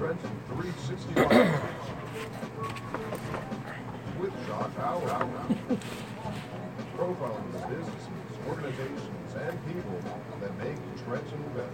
Trenton 365 with Jacques Howard. Profiling the businesses, organizations, and people that make Trenton better.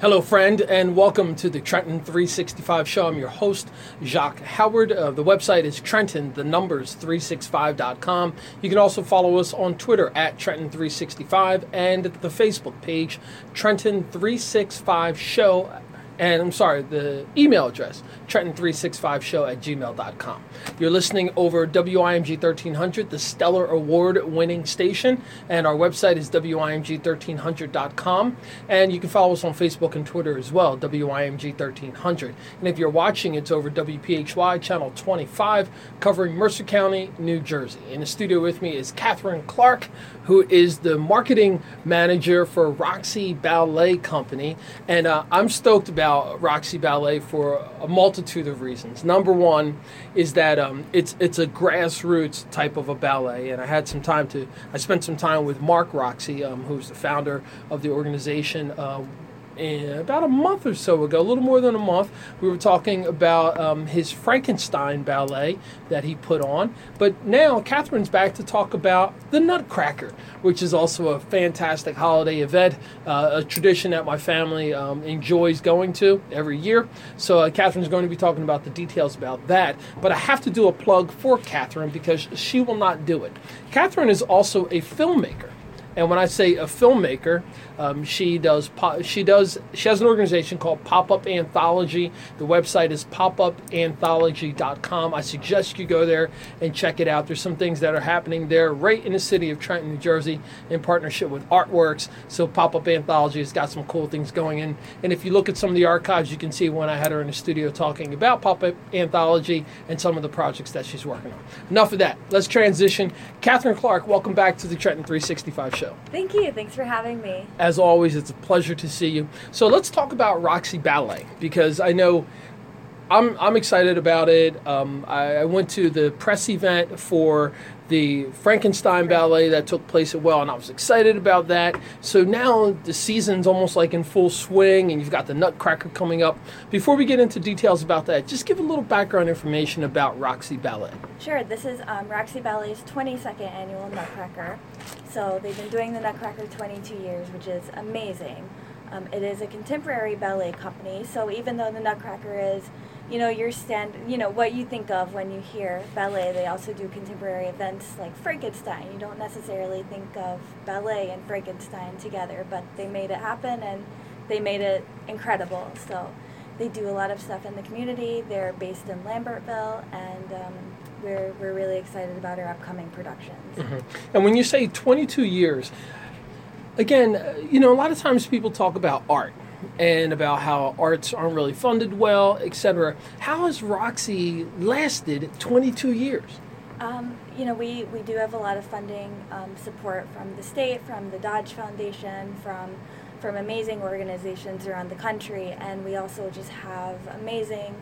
Hello, friend, and welcome to the Trenton 365 show. I'm your host, Jacques Howard. Uh, the website is Trenton, the numbers 365.com. You can also follow us on Twitter at Trenton 365 and the Facebook page, Trenton 365 Show and I'm sorry, the email address, Trenton365show at gmail.com. You're listening over WIMG 1300, the Stellar Award winning station, and our website is WIMG1300.com. And you can follow us on Facebook and Twitter as well, WIMG 1300. And if you're watching, it's over WPHY channel 25, covering Mercer County, New Jersey. In the studio with me is Katherine Clark, who is the marketing manager for Roxey Ballet Company. And uh, I'm stoked about about Roxey Ballet for a multitude of reasons. Number one is that um, it's it's a grassroots type of a ballet, and I had some time to I spent some time with Mark Roxey, um, who's the founder of the organization. Uh, about a month or so ago, a little more than a month, we were talking about um, his Frankenstein ballet that he put on. But now Katherine's back to talk about the Nutcracker, which is also a fantastic holiday event, uh, a tradition that my family um, enjoys going to every year. So uh, Katherine's going to be talking about the details about that. But I have to do a plug for Katherine because she will not do it. Katherine is also a filmmaker. And when I say a filmmaker, um, she does she does she has an organization called Pop Up Anthology. The website is popupanthology.com. I suggest you go there and check it out. There's some things that are happening there right in the city of Trenton, New Jersey, in partnership with Artworks. So Pop Up Anthology has got some cool things going in. And if you look at some of the archives, you can see when I had her in the studio talking about Pop Up Anthology and some of the projects that she's working on. Enough of that. Let's transition. Katherine Clark, welcome back to the Trenton 365 show show. Thank you. Thanks for having me. As always, it's a pleasure to see you. So let's talk about Roxey Ballet because I know I'm, I'm excited about it. Um, I, I, went to the press event for the Frankenstein ballet that took place at Well, and I was excited about that. So now the season's almost like in full swing, and you've got the Nutcracker coming up. Before we get into details about that, just give a little background information about Roxey Ballet. Sure. This is um, Roxey Ballet's 22nd annual Nutcracker. So they've been doing the Nutcracker 22 years, which is amazing. Um, it is a contemporary ballet company, so even though the Nutcracker is you know your stand you know what you think of when you hear ballet. They also do contemporary events like frankenstein. You don't necessarily think of ballet and frankenstein together but they made it happen and they made it incredible. So they do a lot of stuff in the community. They're based in lambertville and um, we're, we're really excited about our upcoming productions. Mm-hmm. and when you say 22 years again you know a lot of times people talk about art and about how arts aren't really funded well, etc. How has Roxey lasted 22 years? Um, you know, we, we do have a lot of funding um, support from the state, from the Dodge Foundation, from from amazing organizations around the country, and we also just have amazing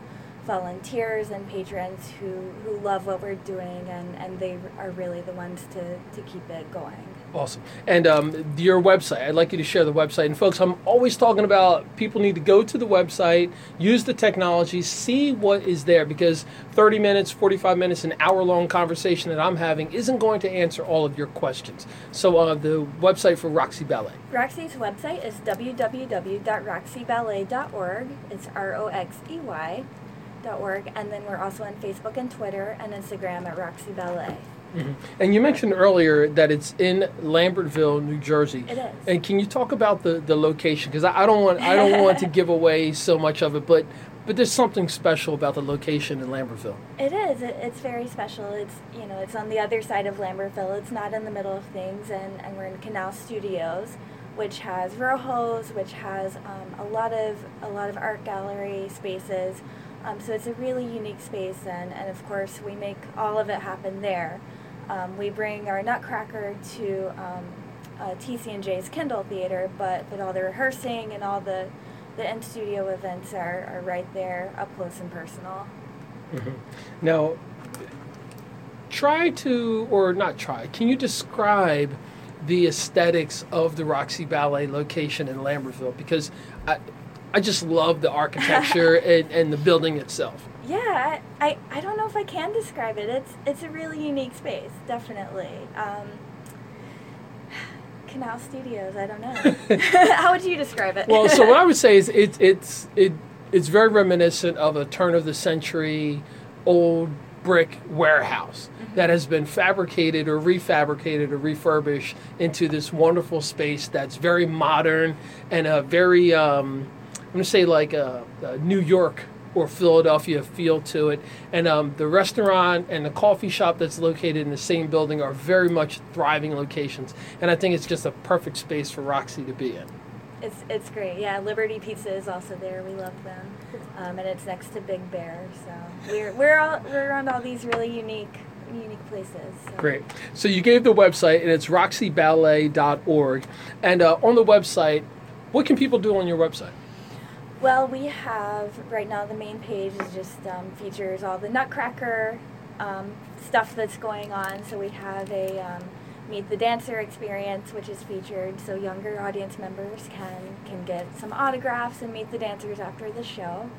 volunteers and patrons who, who love what we're doing, and, and they are really the ones to, to keep it going. Awesome. And um, your website, I'd like you to share the website. And folks, I'm always talking about people need to go to the website, use the technology, see what is there because 30 minutes, 45 minutes, an hour long conversation that I'm having isn't going to answer all of your questions. So, uh, the website for Roxey Ballet. Roxey's website is www.roxeyballet.org. It's R O X E Y. Dot Org, and then we're also on Facebook and Twitter and Instagram at Roxey Ballet. Mm-hmm. And you mentioned earlier that it's in Lambertville, New Jersey. It is. And can you talk about the, the location? Because I, I, don't want I don't want to give away so much of it, but but there's something special about the location in Lambertville. It is. It, it's very special. It's you know it's on the other side of Lambertville. It's not in the middle of things, and, and we're in Canal Studios, which has Rojos, which has um, a lot of a lot of art gallery spaces. Um, so it's a really unique space, and, and of course we make all of it happen there. Um, we bring our Nutcracker to um, uh, TCNJ's Kendall Theater, but, but all the rehearsing and all the, the in-studio events are, are right there, up close and personal. Mm-hmm. Now, try to, or not try, can you describe the aesthetics of the Roxey Ballet location in Lambertville? Because I, I just love the architecture and, and the building itself. Yeah, I, I, don't know if I can describe it. It's it's a really unique space, definitely. Um, Canal Studios, I don't know. How would you describe it? Well, so what I would say is it, it's it it's very reminiscent of a turn of the century old brick warehouse that has been fabricated or refabricated or refurbished into this wonderful space that's very modern and a very um, I'm going to say like a, a New York or Philadelphia feel to it. And um, the restaurant and the coffee shop that's located in the same building are very much thriving locations. And I think it's just a perfect space for Roxey to be in. It's it's great. Yeah, Liberty Pizza is also there. We love them, um, and it's next to Big Bear. So we're we're all we're around all these really unique unique places. So. Great. So you gave the website, and it's roxeyballet.org. And uh, on the website, what can people do on your website? Well, we have right now the main page is just um, features all the Nutcracker um, stuff that's going on. So we have a um, Meet the Dancer experience, which is featured, so younger audience members can can get some autographs and meet the dancers after the show.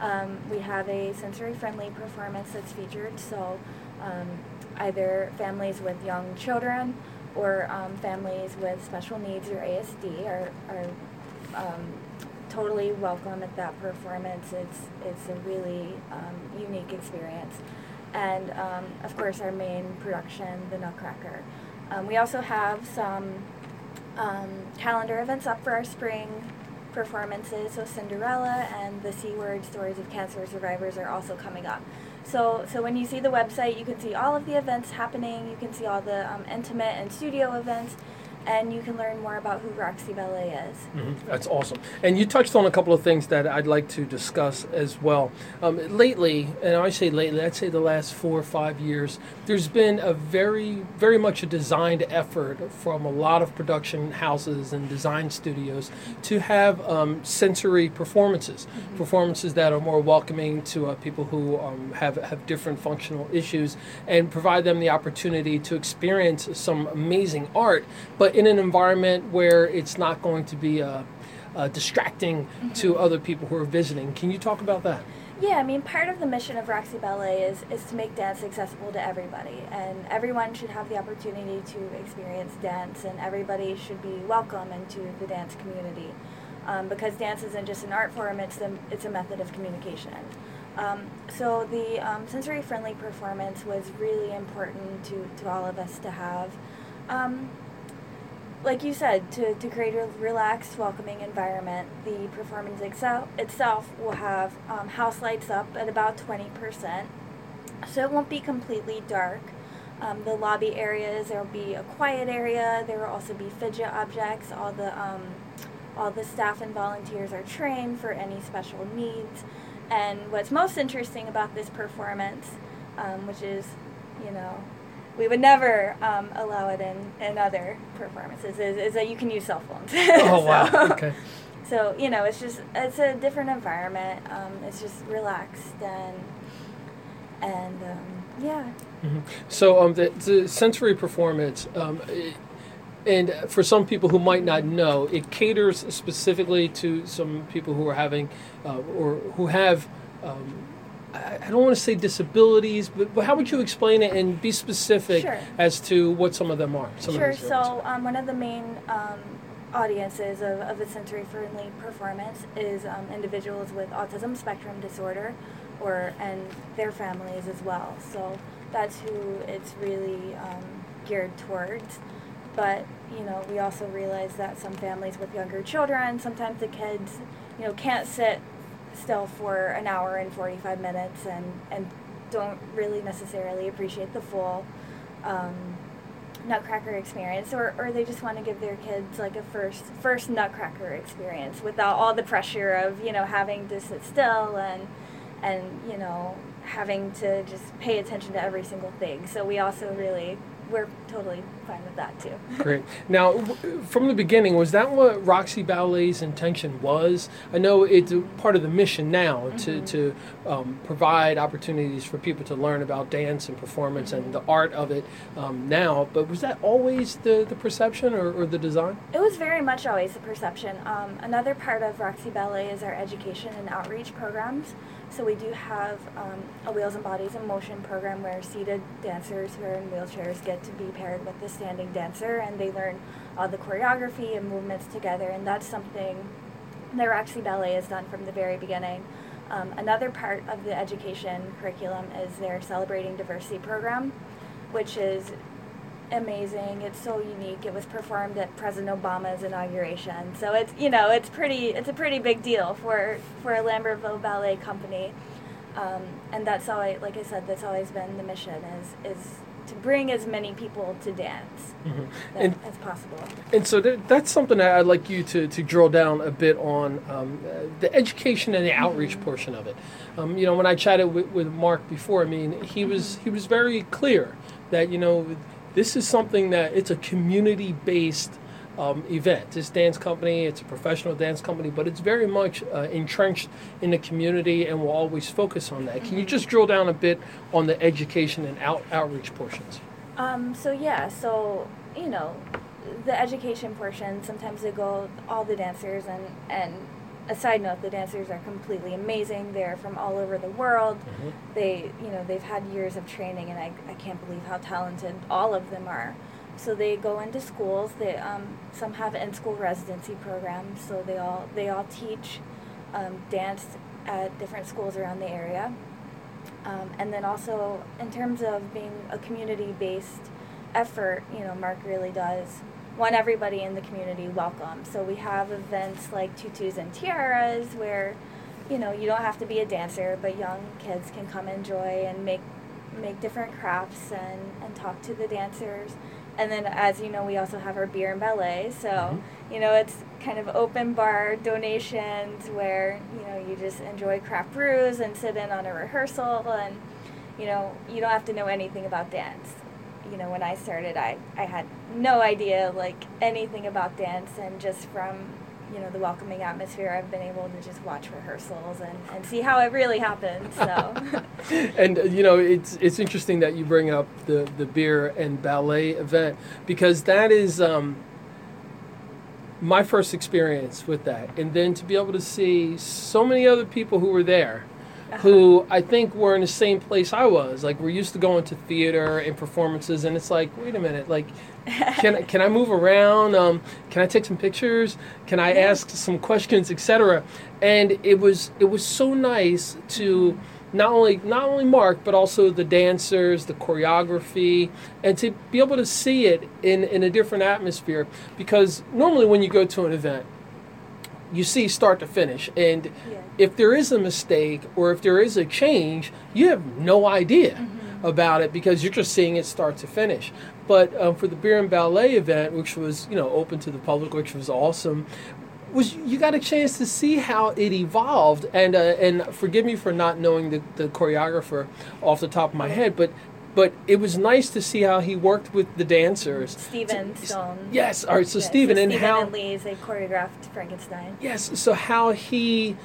Um, we have a sensory-friendly performance that's featured, so um, either families with young children or um, families with special needs or ASD are, are totally welcome at that performance. It's it's a really um, unique experience, and um, of course our main production, the Nutcracker. Um, we also have some um, calendar events up for our spring performances. So Cinderella and the C Word Stories of Cancer Survivors are also coming up. So, so when you see the website, you can see all of the events happening. You can see all the um, intimate and studio events, and you can learn more about who Roxey Ballet is. Mm-hmm. That's awesome. And you touched on a couple of things that I'd like to discuss as well. Um, lately, and I say lately, I'd say the last four or five years, there's been a very, very much a designed effort from a lot of production houses and design studios to have um, sensory performances, mm-hmm. performances that are more welcoming to uh, people who um, have, have different functional issues and provide them the opportunity to experience some amazing art, but in an environment where it's not going to be uh, uh, distracting mm-hmm. to other people who are visiting. Can you talk about that? Yeah, I mean, part of the mission of Roxey Ballet is, is to make dance accessible to everybody, and everyone should have the opportunity to experience dance, and everybody should be welcome into the dance community. Um, because dance isn't just an art form, it's a, it's a method of communication. Um, so the um, sensory-friendly performance was really important to, to all of us to have. Like you said, to, to create a relaxed, welcoming environment, the performance itself, itself will have um, house lights up at about 20%. So it won't be completely dark. Um, the lobby areas, there will be a quiet area. There will also be fidget objects. All the, um, all the staff and volunteers are trained for any special needs. And what's most interesting about this performance, um, which is, you know, we would never um, allow it in, in other performances is, is that you can use cell phones. oh so, wow! Okay. So you know, it's just it's a different environment. Um, it's just relaxed and and um, yeah. Mm-hmm. So um, the, the sensory performance. Um, it, and for some people who might not know, it caters specifically to some people who are having uh, or who have um, I don't want to say disabilities, but, but how would you explain it and be specific sure. as to what some of them are? sure. So um, one of the main um, audiences of, of a sensory-friendly performance is um, individuals with autism spectrum disorder, or and their families as well. So that's who it's really um, geared towards. But you know, we also realize that some families with younger children, sometimes the kids, you know, can't sit still for an hour and 45 minutes and, and don't really necessarily appreciate the full um, nutcracker experience or, or they just want to give their kids like a first first nutcracker experience without all the pressure of you know having to sit still and and you know having to just pay attention to every single thing. So we also really we're totally fine with that too. Great. Now, w- from the beginning, was that what Roxey Ballet's intention was? I know it's a part of the mission now to, to um, provide opportunities for people to learn about dance and performance and the art of it um, now, but was that always the, the perception or, or the design? It was very much always the perception. Um, another part of Roxey Ballet is our education and outreach programs. So we do have um, a Wheels and Bodies in Motion program where seated dancers who are in wheelchairs get to be paired with the standing dancer and they learn all the choreography and movements together. And that's something that Roxey Ballet has done from the very beginning. Um, another part of the education curriculum is their Celebrating Diversity program, which is amazing. It's so unique. It was performed at President Obama's inauguration, so it's you know it's pretty it's a pretty big deal for for a Lambertville Ballet Company, um, and that's always like I said that's always been the mission is is to bring as many people to dance Mhm. that, And- as possible. And so that, that's something that I'd like you to, to drill down a bit on um, uh, the education and the outreach portion of it. Um, you know, when I chatted with, with Mark before, I mean, he was he was very clear that you know this is something that it's a community based um, event. This dance company, it's a professional dance company, but it's very much uh, entrenched in the community, and will always focus on that. Can you just drill down a bit on the education and out, outreach portions? Um, so yeah, so you know, the education portion. Sometimes they go all the dancers, and and a side note, the dancers are completely amazing. They're from all over the world. They you know they've had years of training, and I I can't believe how talented all of them are. So they go into schools. They um, some have in school residency programs. So they all they all teach um, dance at different schools around the area. Um, and then also, in terms of being a community based effort, you know, Mark really does want everybody in the community welcome. So we have events like Tutus and Tiaras where, you know, you don't have to be a dancer, but young kids can come enjoy and make make different crafts and, and talk to the dancers. And then, as you know, we also have our beer and ballet. So, Mhm. you know, it's kind of open bar donations where, you know, you just enjoy craft brews and sit in on a rehearsal. And, you know, you don't have to know anything about dance. You know, when I started, I, I had no idea, like, anything about dance. And just from, you know, the welcoming atmosphere, I've been able to just watch rehearsals and, and see how it really happens. So, and uh, you know it's it's interesting that you bring up the the beer and ballet event because that is um, my first experience with that and then to be able to see so many other people who were there who I think were in the same place I was like we're used to going to theater and performances and it's like wait a minute like can I- can I move around? Um, can I take some pictures? Can I ask some questions, etc. And it was it was so nice to not only not only Mark but also the dancers, the choreography, and to be able to see it in in a different atmosphere. Because normally when you go to an event, you see start to finish, and yeah. If there is a mistake or if there is a change, you have no idea about it because you're just seeing it start to finish. But um, for the beer and ballet event, which was you know open to the public, which was awesome, was you got a chance to see how it evolved. And uh, and forgive me for not knowing the, the choreographer off the top of my head, but. But it was nice to see how he worked with the dancers. Steven Stone. Yes, all right. So Yeah, Stephen and Stephen how and Lee, they choreographed Frankenstein. Yes. So how he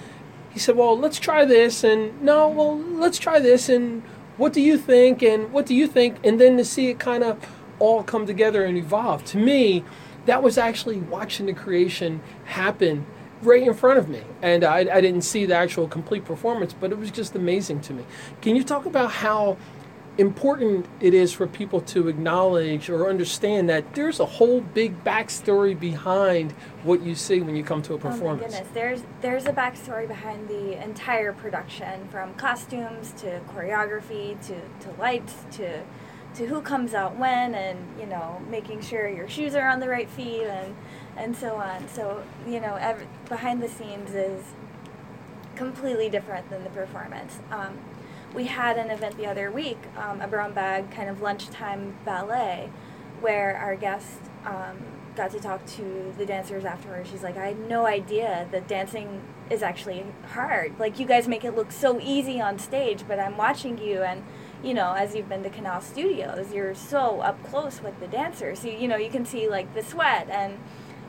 he said, "Well, let's try this," and no, well, let's try this, and what do you think? And what do you think? And then to see it kind of all come together and evolve. To me, that was actually watching the creation happen right in front of me, and I, I didn't see the actual complete performance, but it was just amazing to me. Can you talk about how? Important it is for people to acknowledge or understand that there's a whole big backstory behind what you see when you come to a Oh my performance. goodness, there's there's a backstory behind the entire production, from costumes to choreography to, to lights to to who comes out when, and you know making sure your shoes are on the right feet and and so on. So you know, ev behind the scenes is completely different than the performance. Um, we had an event the other week, um, a brown bag kind of lunchtime ballet, where our guest um, got to talk to the dancers afterwards. She's like, I had no idea that dancing is actually hard. Like, you guys make it look so easy on stage, but I'm watching you and you know, as you've been to Canal Studios, you're so up close with the dancers. You, you know, you can see like the sweat and,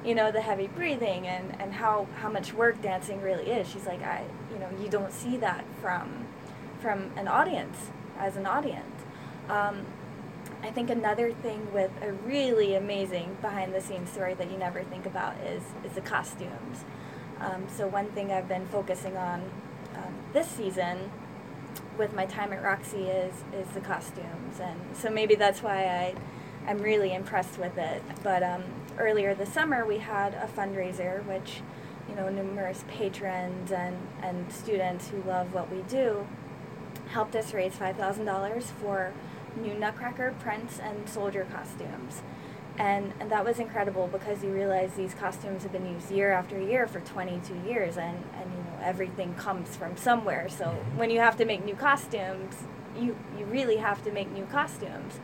you know, the heavy breathing and, and how, how much work dancing really is. She's like, I, you know, you don't see that from, from an audience, as an audience. Um, I think another thing with a really amazing behind the scenes story that you never think about is, is the costumes. Um, so one thing I've been focusing on um, this season with my time at Roxey is is the costumes, and so maybe that's why I I'm really impressed with it. But um, earlier this summer we had a fundraiser, which you know numerous patrons and and students who love what we do helped us raise five thousand dollars for new Nutcracker prints and soldier costumes. And, and that was incredible because you realize these costumes have been used year after year for 22 years and, and you know everything comes from somewhere so when you have to make new costumes you, you really have to make new costumes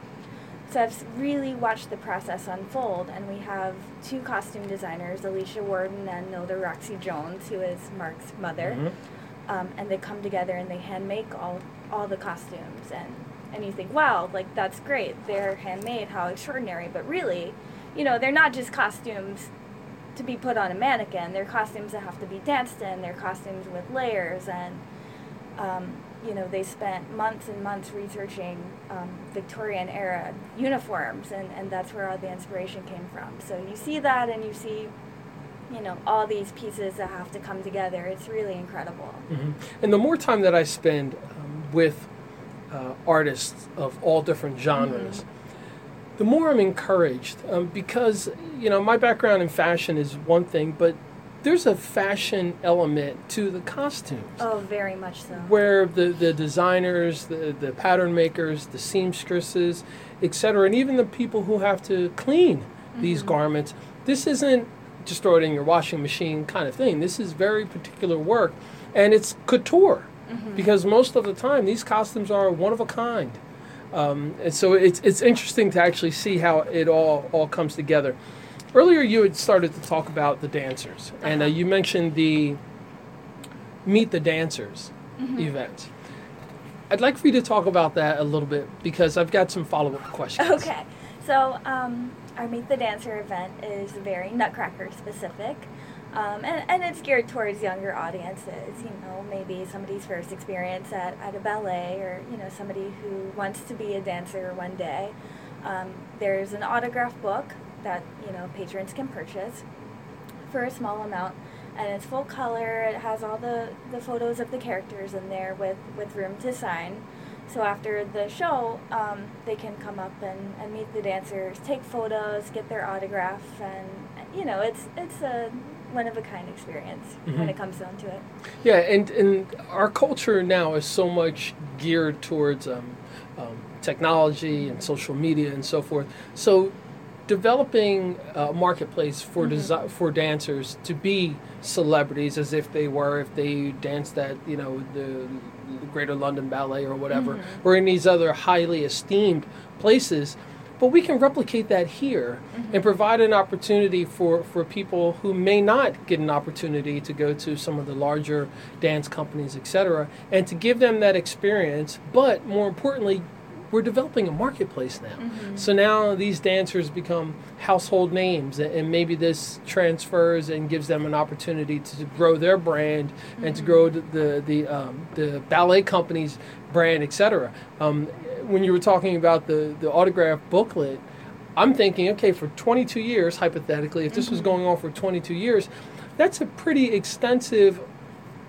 so I've really watched the process unfold and we have two costume designers Alicia Warden and Nilda Roxey Jones who is Mark's mother Mhm. um, and they come together and they hand make all, all the costumes and and you think wow like that's great. They're handmade how extraordinary. But really you know they're not just costumes to be put on a mannequin. They're costumes that have to be danced in. They're costumes with layers. And um, you know they spent months and months researching um, victorian era uniforms. And, and that's where all the inspiration came from. So you see that and you see you know all these pieces that have to come together. It's really incredible. Hmm And the more time that I spend with uh, artists of all different genres, the more I'm encouraged um, because you know my background in fashion is one thing, but there's a fashion element to the costumes. oh very much so where the, the designers, the, the pattern makers, the seamstresses, etc., and even the people who have to clean these garments, this isn't just throw it in your washing machine kind of thing. This is very particular work, and it's couture because most of the time these costumes are one of a kind. Um, and so it's it's interesting to actually see how it all all comes together. Earlier, you had started to talk about the dancers, and uh, Uh-huh. you mentioned the Meet the Dancers event. I'd like for you to talk about that a little bit because I've got some follow up questions. Okay, so um, our Meet the Dancer event is very Nutcracker specific, um, and, and it's geared towards younger audiences. You know, maybe somebody's first experience at, at a ballet, or you know, somebody who wants to be a dancer one day. Um, there's an autograph book that you know patrons can purchase for a small amount and it's full color it has all the, the photos of the characters in there with, with room to sign so after the show um, they can come up and, and meet the dancers take photos get their autograph and you know it's it's a one of a kind experience when Mhm. it comes down to it Yeah, and, and our culture now is so much geared towards um, um, technology and social media and so forth. So, developing a marketplace for desi- for dancers to be celebrities as if they were if they danced at you know the Greater London Ballet or whatever, or in these other highly esteemed places. But we can replicate that here and provide an opportunity for, for people who may not get an opportunity to go to some of the larger dance companies, et cetera, and to give them that experience. But more importantly, we're developing a marketplace now. So now these dancers become household names, and maybe this transfers and gives them an opportunity to grow their brand and to grow the the the, um, the ballet company's brand, etc. Um, when you were talking about the the autograph booklet, I'm thinking, okay, for 22 years, hypothetically, if this was going on for 22 years, that's a pretty extensive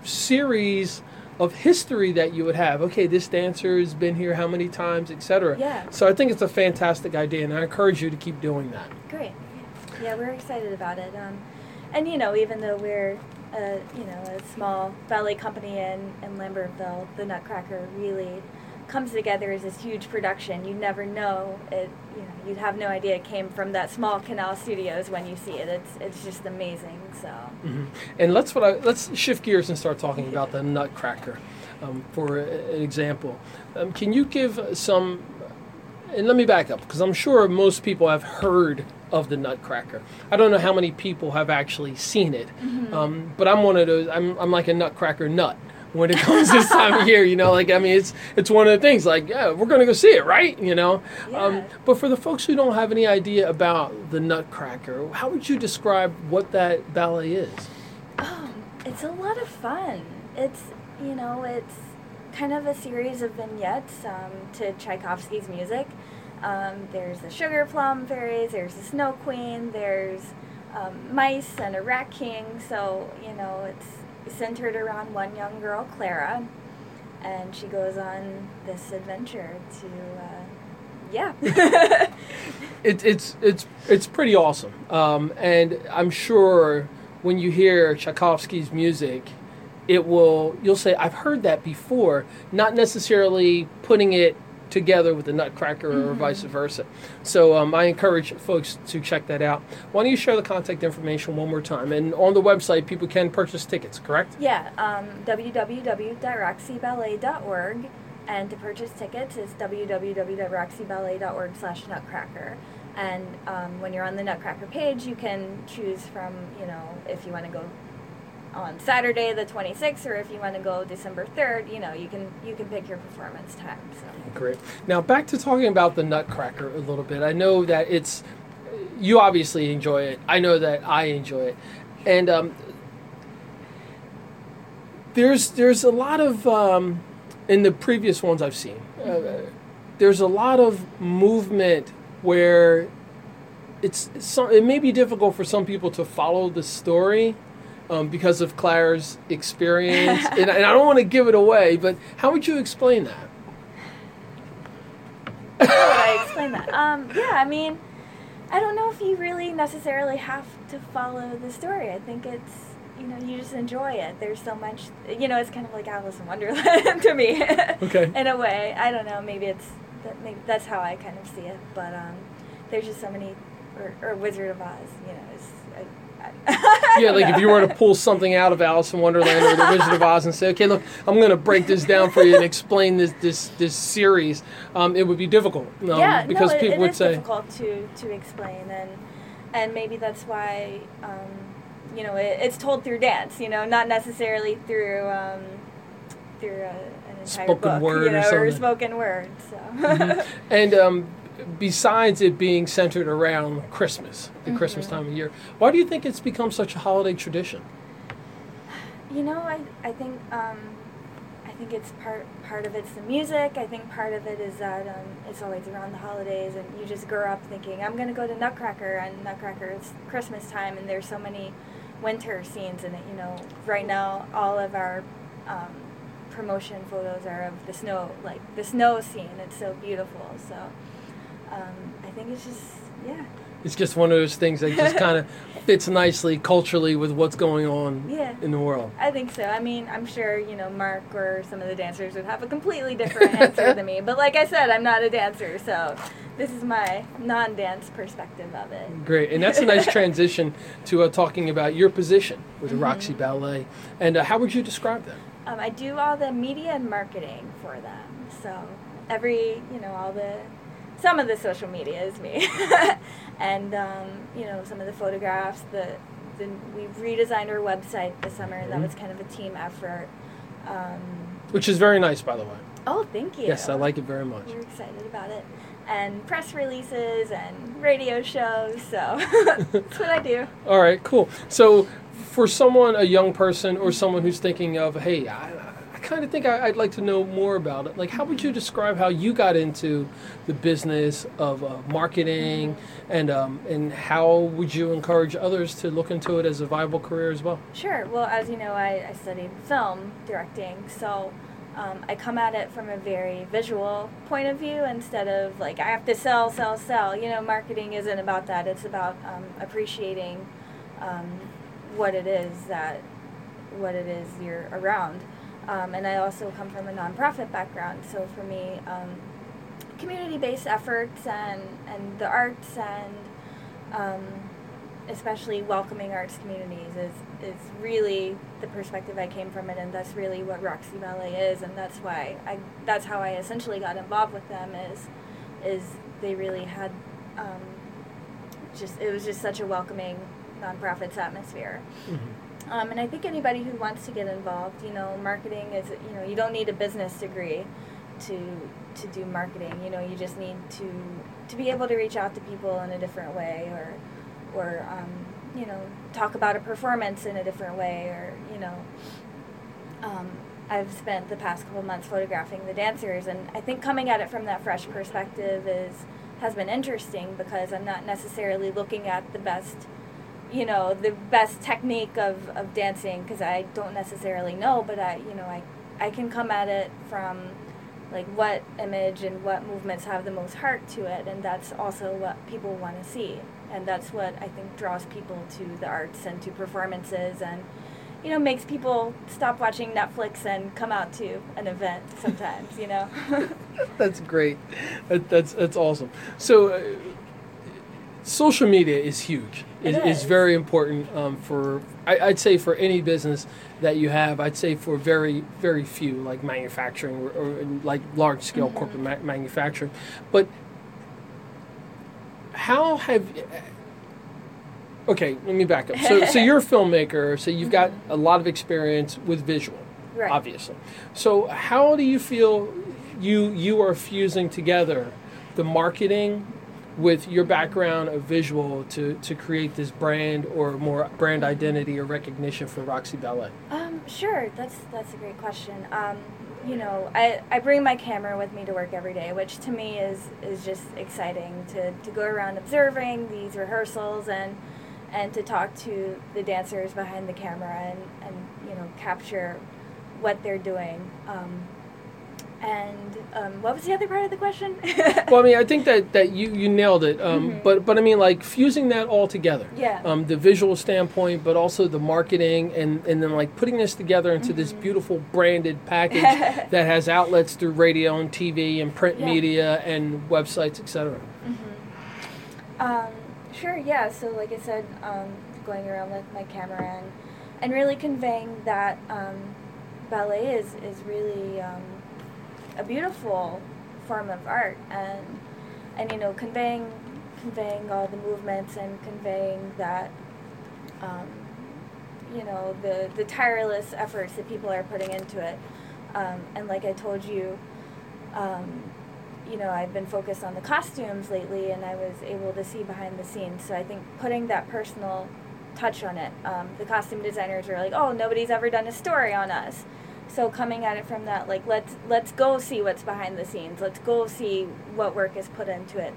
series of history that you would have. Okay, this dancer has been here how many times, etc. Yeah. So I think it's a fantastic idea, and I encourage you to keep doing that. Great. Yeah, we're excited about it. Um, and you know, even though we're a you know a small ballet company in in Lambertville, the Nutcracker really comes together as this huge production. You never know it. You know, you'd have no idea it came from that small Canal Studios when you see it. It's it's just amazing. So And let's what I, let's shift gears and start talking about the Nutcracker. Um, for an example, um, can you give some? And let me back up because I'm sure most people have heard of the Nutcracker. I don't know how many people have actually seen it, um, but I'm one of those. I'm I'm like a Nutcracker nut. When it comes this time of year. You know, like I mean, it's it's one of the things. Like, yeah, we're gonna go see it, right? You know. Um, but for the folks who don't have any idea about the Nutcracker, how would you describe what that ballet is? Oh, it's a lot of fun. It's, you know, it's kind of a series of vignettes um, to Tchaikovsky's music. Um, there's the Sugar Plum Fairies, there's the Snow Queen, there's um, mice and a rat king. So, you know, it's centered around one young girl, Clara, and she goes on this adventure to, uh, yeah. It, it's it's it's pretty awesome, um, and I'm sure when you hear Tchaikovsky's music, it will you'll say I've heard that before, not necessarily putting it together with the Nutcracker or vice versa. So um, I encourage folks to check that out. Why don't you share the contact information one more time? And on the website, people can purchase tickets. Correct? Yeah, um, www.roxeyballet.org. And to purchase tickets, it's www.roxeyballet.org slash nutcracker. And um, when you're on the Nutcracker page, you can choose from, you know, if you want to go on Saturday the 26th or if you want to go December 3rd, you know, you can you can pick your performance time. So. Great. Now back to talking about the Nutcracker a little bit. I know that it's you obviously enjoy it. I know that I enjoy it, and um, there's there's a lot of um, in the previous ones I've seen. Uh, there's a lot of movement where it's some, it may be difficult for some people to follow the story um, because of Claire's experience, and, and I don't want to give it away. But how would you explain that? How would I explain that? Um, yeah, I mean, I don't know if you really necessarily have to follow the story. I think it's, you know, you just enjoy it. There's so much, you know, it's kind of like Alice in Wonderland to me. Okay. In a way, I don't know. Maybe it's that. Maybe that's how I kind of see it. But um, there's just so many, or, or Wizard of Oz. You know, it's. I, Yeah, like if you were to pull something out of Alice in Wonderland or The Wizard of Oz and say, "Okay, look, I'm going to break this down for you and explain this this this series," um, it would be difficult. Um, yeah, because no, it, people it would say, difficult to to explain, and and maybe that's why um, you know it, it's told through dance. You know, not necessarily through um, through a, an entire Spoken book, word you or know, something. spoken word. So and um, besides it being centered around Christmas, the Mm-hmm. Christmas time of year, why do you think it's become such a holiday tradition? you know, I I think um, I think it's part part of it's the music. I think part of it is that um, it's always around the holidays, and you just grow up thinking I'm gonna go to Nutcracker, and Nutcracker is Christmas time, and there's so many winter scenes in it. You know, right now all of our um, promotion photos are of the snow, like the snow scene. It's so beautiful. So um, I think it's just yeah, It's just one of those things that just kind of fits nicely culturally with what's going on Yeah. in the world. I think so. I mean, I'm sure, you know, Mark or some of the dancers would have a completely different answer than me. But like I said, I'm not a dancer, so this is my non dance perspective of it. Great, and that's a nice transition to uh, talking about your position with Mm-hmm. Roxey Ballet. And uh, how would you describe that? Um, I do all the media and marketing for them. So every, you know, all the, some of the social media is me. and, um, you know, some of the photographs, the, the, we redesigned our website this summer, and that was kind of a team effort. Um, Which is very nice, by the way. oh, thank you. Yes, I like it very much. We're excited about it. And press releases and radio shows, so that's what I do. All right, cool. So, for someone, a young person, or someone who's thinking of, hey, I, I kind of think I, I'd like to know more about it. Like, how would you describe how you got into the business of uh, marketing, and um, and how would you encourage others to look into it as a viable career as well? Sure. Well, as you know, I, I studied film directing, so um, I come at it from a very visual point of view instead of like I have to sell, sell, sell. You know, marketing isn't about that. It's about um, appreciating um, what it is that what it is you're around. Um, and I also come from a nonprofit background, so for me, um, community-based efforts and and the arts and um, especially welcoming arts communities is is really the perspective I came from it, and that's really what Roxey Ballet is, and that's why I that's how I essentially got involved with them is is they really had um, just it was just such a welcoming nonprofits atmosphere. Um, and I think anybody who wants to get involved, you know, marketing is, you know, you don't need a business degree to to do marketing. You know, you just need to to be able to reach out to people in a different way, or or um, you know, talk about a performance in a different way, or you know. Um, I've spent the past couple months photographing the dancers, and I think coming at it from that fresh perspective is has been interesting because I'm not necessarily looking at the best, you know, the best technique of, of dancing because I don't necessarily know, but I, you know, I, I can come at it from like what image and what movements have the most heart to it, and that's also what people want to see, and that's what I think draws people to the arts and to performances and you know, makes people stop watching Netflix and come out to an event sometimes, you know. that's great. That, that's that's awesome. So, uh, social media is huge. It, It is. is. very important um, for I, I'd say for any business that you have. I'd say for very very few like manufacturing or, or like large scale Mm-hmm. corporate ma- manufacturing, but how have okay let me back up so, so you're a filmmaker so you've got a lot of experience with visual Mm-hmm. Right. obviously so how do you feel you you are fusing together the marketing with your background of visual to, to create this brand or more brand identity or recognition for Roxey Ballet? Um, sure, that's that's a great question. Um, you know, I, I bring my camera with me to work every day, which to me is is just exciting to, to go around observing these rehearsals and and to talk to the dancers behind the camera and, and you know capture what they're doing. Um, and um, what was the other part of the question? Well, I mean, I think that, that you, you nailed it. Um, But but I mean, like fusing that all together. Yeah. Um, the visual standpoint, but also the marketing, and, and then like putting this together into this Mm-hmm. beautiful branded package that has outlets through radio and TV and print Yeah. media and websites, etc. Um, sure, yeah. So, like I said, um, going around with my camera and, and really conveying that um, ballet is, is really um, a beautiful form of art, and and you know, conveying conveying all the movements and conveying that. Um, you know the the tireless efforts that people are putting into it, um, and like I told you, um, you know, I've been focused on the costumes lately, and I was able to see behind the scenes. So I think putting that personal touch on it, um, the costume designers are like, "Oh, nobody's ever done a story on us." So coming at it from that, like, let's let's go see what's behind the scenes. Let's go see what work is put into it.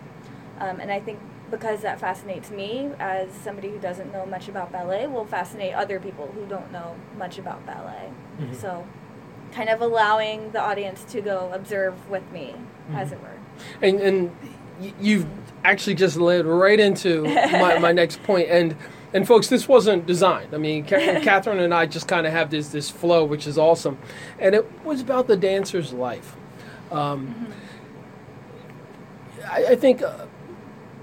Um, and I think because that fascinates me as somebody who doesn't know much about ballet, will fascinate other people who don't know much about ballet. Mhm. So, kind of allowing the audience to go observe with me, as it were. And and you've actually just led right into my, my next point. And and folks, this wasn't designed. I mean, Ca- Katherine and I just kind of have this this flow, which is awesome. And it was about the dancer's life. Um, I, I think uh,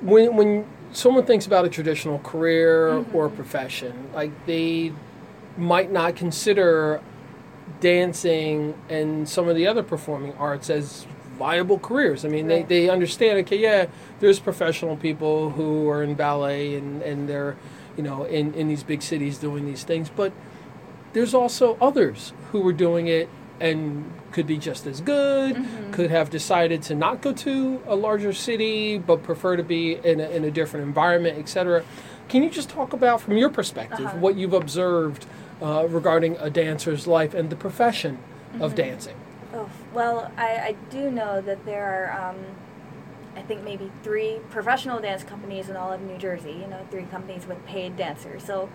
when when someone thinks about a traditional career or profession, like they might not consider dancing and some of the other performing arts as viable careers. I mean, Right. they, they understand, okay, yeah, there's professional people who are in ballet and, and they're, you know, in, in these big cities doing these things, but there's also others who were doing it and could be just as good, could have decided to not go to a larger city, but prefer to be in a, in a different environment, etc. Can you just talk about, from your perspective, Uh-huh. what you've observed uh, regarding a dancer's life and the profession of dancing? Oh, well, I, I do know that there are, um, I think maybe three professional dance companies in all of New Jersey. You know, three companies with paid dancers. So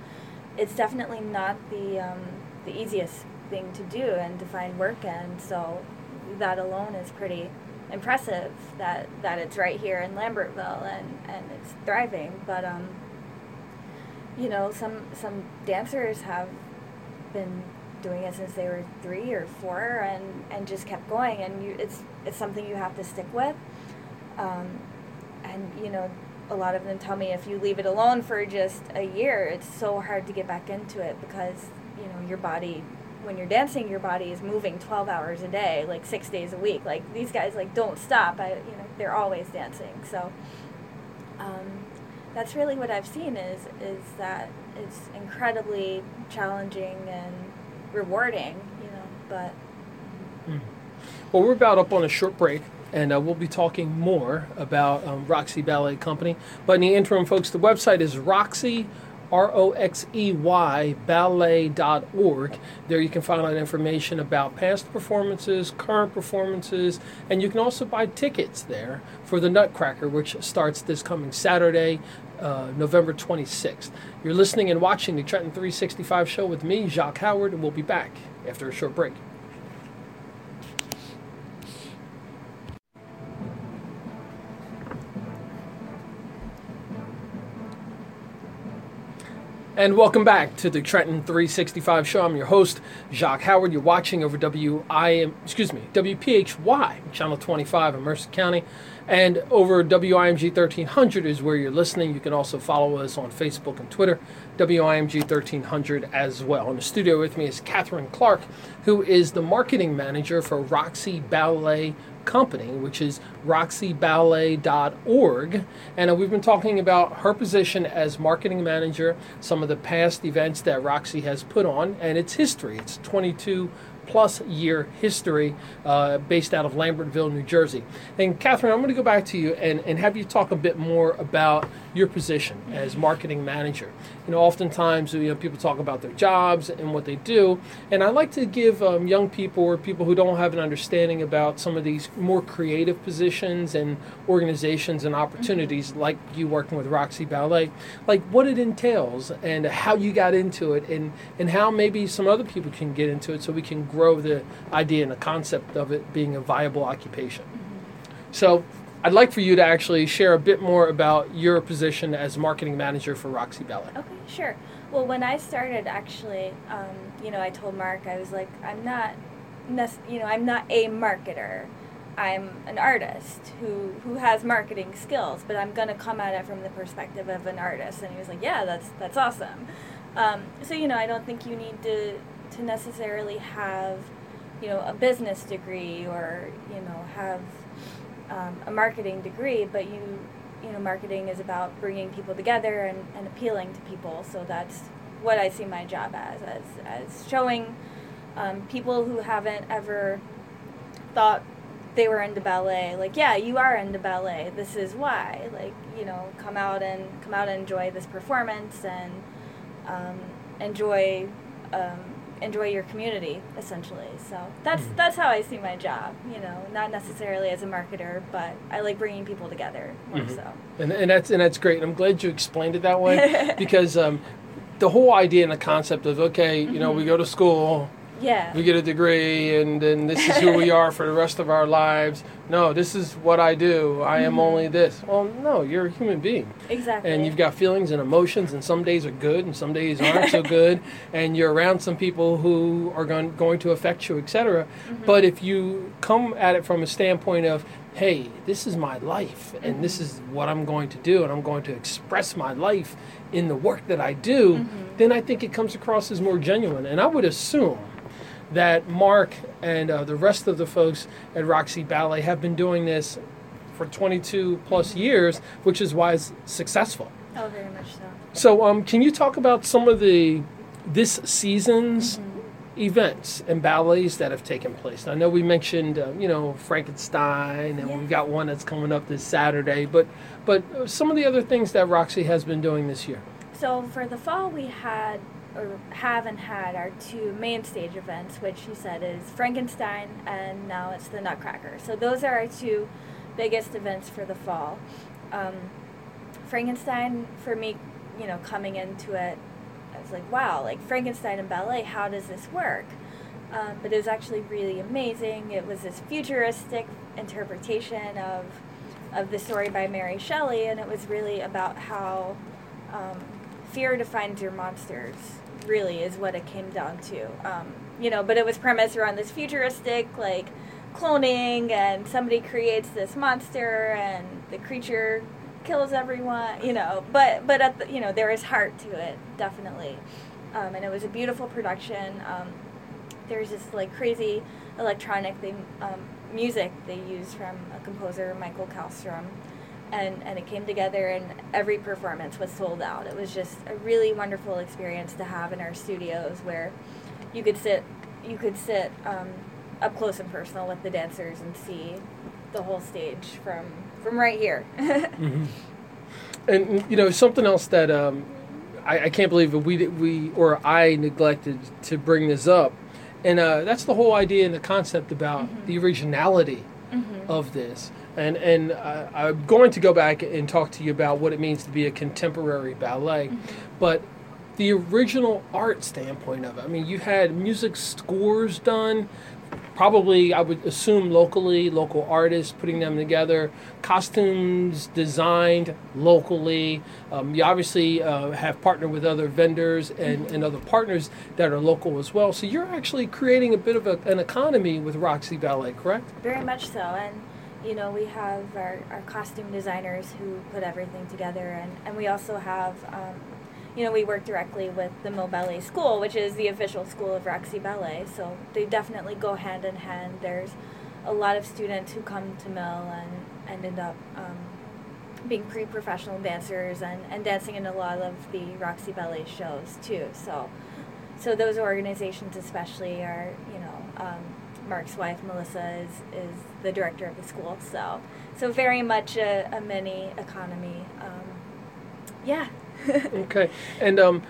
it's definitely not the um, the easiest thing to do and to find work in. So that alone is pretty impressive that that it's right here in Lambertville and and it's thriving. But um, you know, some some dancers have been doing it since they were three or four and, and just kept going and you it's it's something you have to stick with um, and you know a lot of them tell me if you leave it alone for just a year it's so hard to get back into it because you know your body when you're dancing your body is moving 12 hours a day like six days a week. Like these guys like don't stop I, you know they're always dancing. So um, that's really what I've seen is is that it's incredibly challenging and rewarding, you know. But Well, we're about up on a short break, and uh, we'll be talking more about um, Roxey Ballet Company. But in the interim, folks, the website is Roxey, R O X E Y, ballet.org. There you can find out information about past performances, current performances, and you can also buy tickets there for the Nutcracker, which starts this coming Saturday, uh, November 26th. You're listening and watching the Trenton 365 show with me, Jacques Howard, and we'll be back after a short break. And welcome back to the Trenton 365 show. I'm your host, Jacques Howard. You're watching over WIM, excuse me, WPHY, channel 25 in Mercer County. And over WIMG 1300 is where you're listening. You can also follow us on Facebook and Twitter, WIMG 1300 as well. In the studio with me is Katherine Clark, who is the marketing manager for Roxey Ballet company, which is roxeyballet.org. And uh, we've been talking about her position as marketing manager, some of the past events that Roxey has put on, and its history. It's 22 plus year history uh, based out of Lambertville, New Jersey. And Katherine, I'm going to go back to you and, and have you talk a bit more about your position as marketing manager. You know, oftentimes you know, people talk about their jobs and what they do, and I like to give um, young people or people who don't have an understanding about some of these more creative positions and organizations and opportunities, like you working with Roxey Ballet, like what it entails and how you got into it, and and how maybe some other people can get into it, so we can grow the idea and the concept of it being a viable occupation. So I'd like for you to actually share a bit more about your position as marketing manager for Roxey Ballet. Okay, sure. Well, when I started, actually, um, you know, I told Mark I was like, I'm not, you know, I'm not a marketer. I'm an artist who who has marketing skills, but I'm gonna come at it from the perspective of an artist. And he was like, Yeah, that's that's awesome. Um, so you know, I don't think you need to to necessarily have, you know, a business degree or you know have um, a marketing degree, but you you know marketing is about bringing people together and, and appealing to people. So that's what I see my job as as as showing um, people who haven't ever thought they were into ballet like yeah you are into ballet this is why like you know come out and come out and enjoy this performance and um, enjoy um, enjoy your community essentially so that's Mhm. that's how i see my job you know not necessarily as a marketer but i like bringing people together more Mhm. so And, and that's and that's great. I'm glad you explained it that way because um, the whole idea and the concept of okay, you know, we go to school, yeah we get a degree, and then this is who we are for the rest of our lives. No, this is what I do. I am Mhm. only this. Well, no, you're a human being. exactly and you've got feelings and emotions and some days are good and some days aren't so good and you're around some people who are going, going to affect you etc Mm-hmm. but if you come at it from a standpoint of hey this is my life and this is what i'm going to do and i'm going to express my life in the work that i do Mm-hmm. then i think it comes across as more genuine and i would assume that mark and uh, the rest of the folks at roxey ballet have been doing this for 22 plus years, which is why it's successful. oh very much so So, um, can you talk about some of the this season's events and ballets that have taken place? I know we mentioned, uh, you know, Frankenstein, and Yeah. we've got one that's coming up this Saturday. But, but uh, some of the other things that Roxey has been doing this year. So for the fall, we had or have and had our two main stage events, which you said is Frankenstein and now it's the Nutcracker. So those are our two biggest events for the fall. Um, Frankenstein, for me, you know, coming into it, I was like, wow, like Frankenstein and ballet, how does this work? Um, but it was actually really amazing. It was this futuristic interpretation of of the story by Mary Shelley, and it was really about how um, fear defines your monsters. Really, is what it came down to. Um, you know, but it was premised around this futuristic, like cloning, and somebody creates this monster, and the creature kills everyone. You know, but but at the, you know there is heart to it, definitely, um, and it was a beautiful production. Um, there's this like crazy electronic they, um, music they use from a composer Michael Kalstrom, and and it came together, and every performance was sold out. It was just a really wonderful experience to have in our studios where you could sit you could sit um, up close and personal with the dancers and see the whole stage from from right here. Mm-hmm. And you know something else that um, I, I can't believe that we we or I neglected to bring this up, and uh, that's the whole idea and the concept about the originality of this. And and uh, I'm going to go back and talk to you about what it means to be a contemporary ballet, but the original art standpoint of it. I mean, you had music scores done, probably I would assume locally, local artists putting them together, costumes designed locally. Um, you obviously uh, have partnered with other vendors and, and other partners that are local as well. So you're actually creating a bit of a, an economy with Roxey Ballet, correct? Very much so, and you know we have our, our costume designers who put everything together, and, and we also have, um, you know, we work directly with the Mill Ballet School, which is the official school of Roxey Ballet. So they definitely go hand in hand. There's a lot of students who come to Mill and, and end up um, being pre-professional dancers and, and dancing in a lot of the Roxey Ballet shows too. So so those organizations especially are you know um, Mark's wife Melissa is is the director of the school so so very much a, a mini economy um, yeah Okay. And um,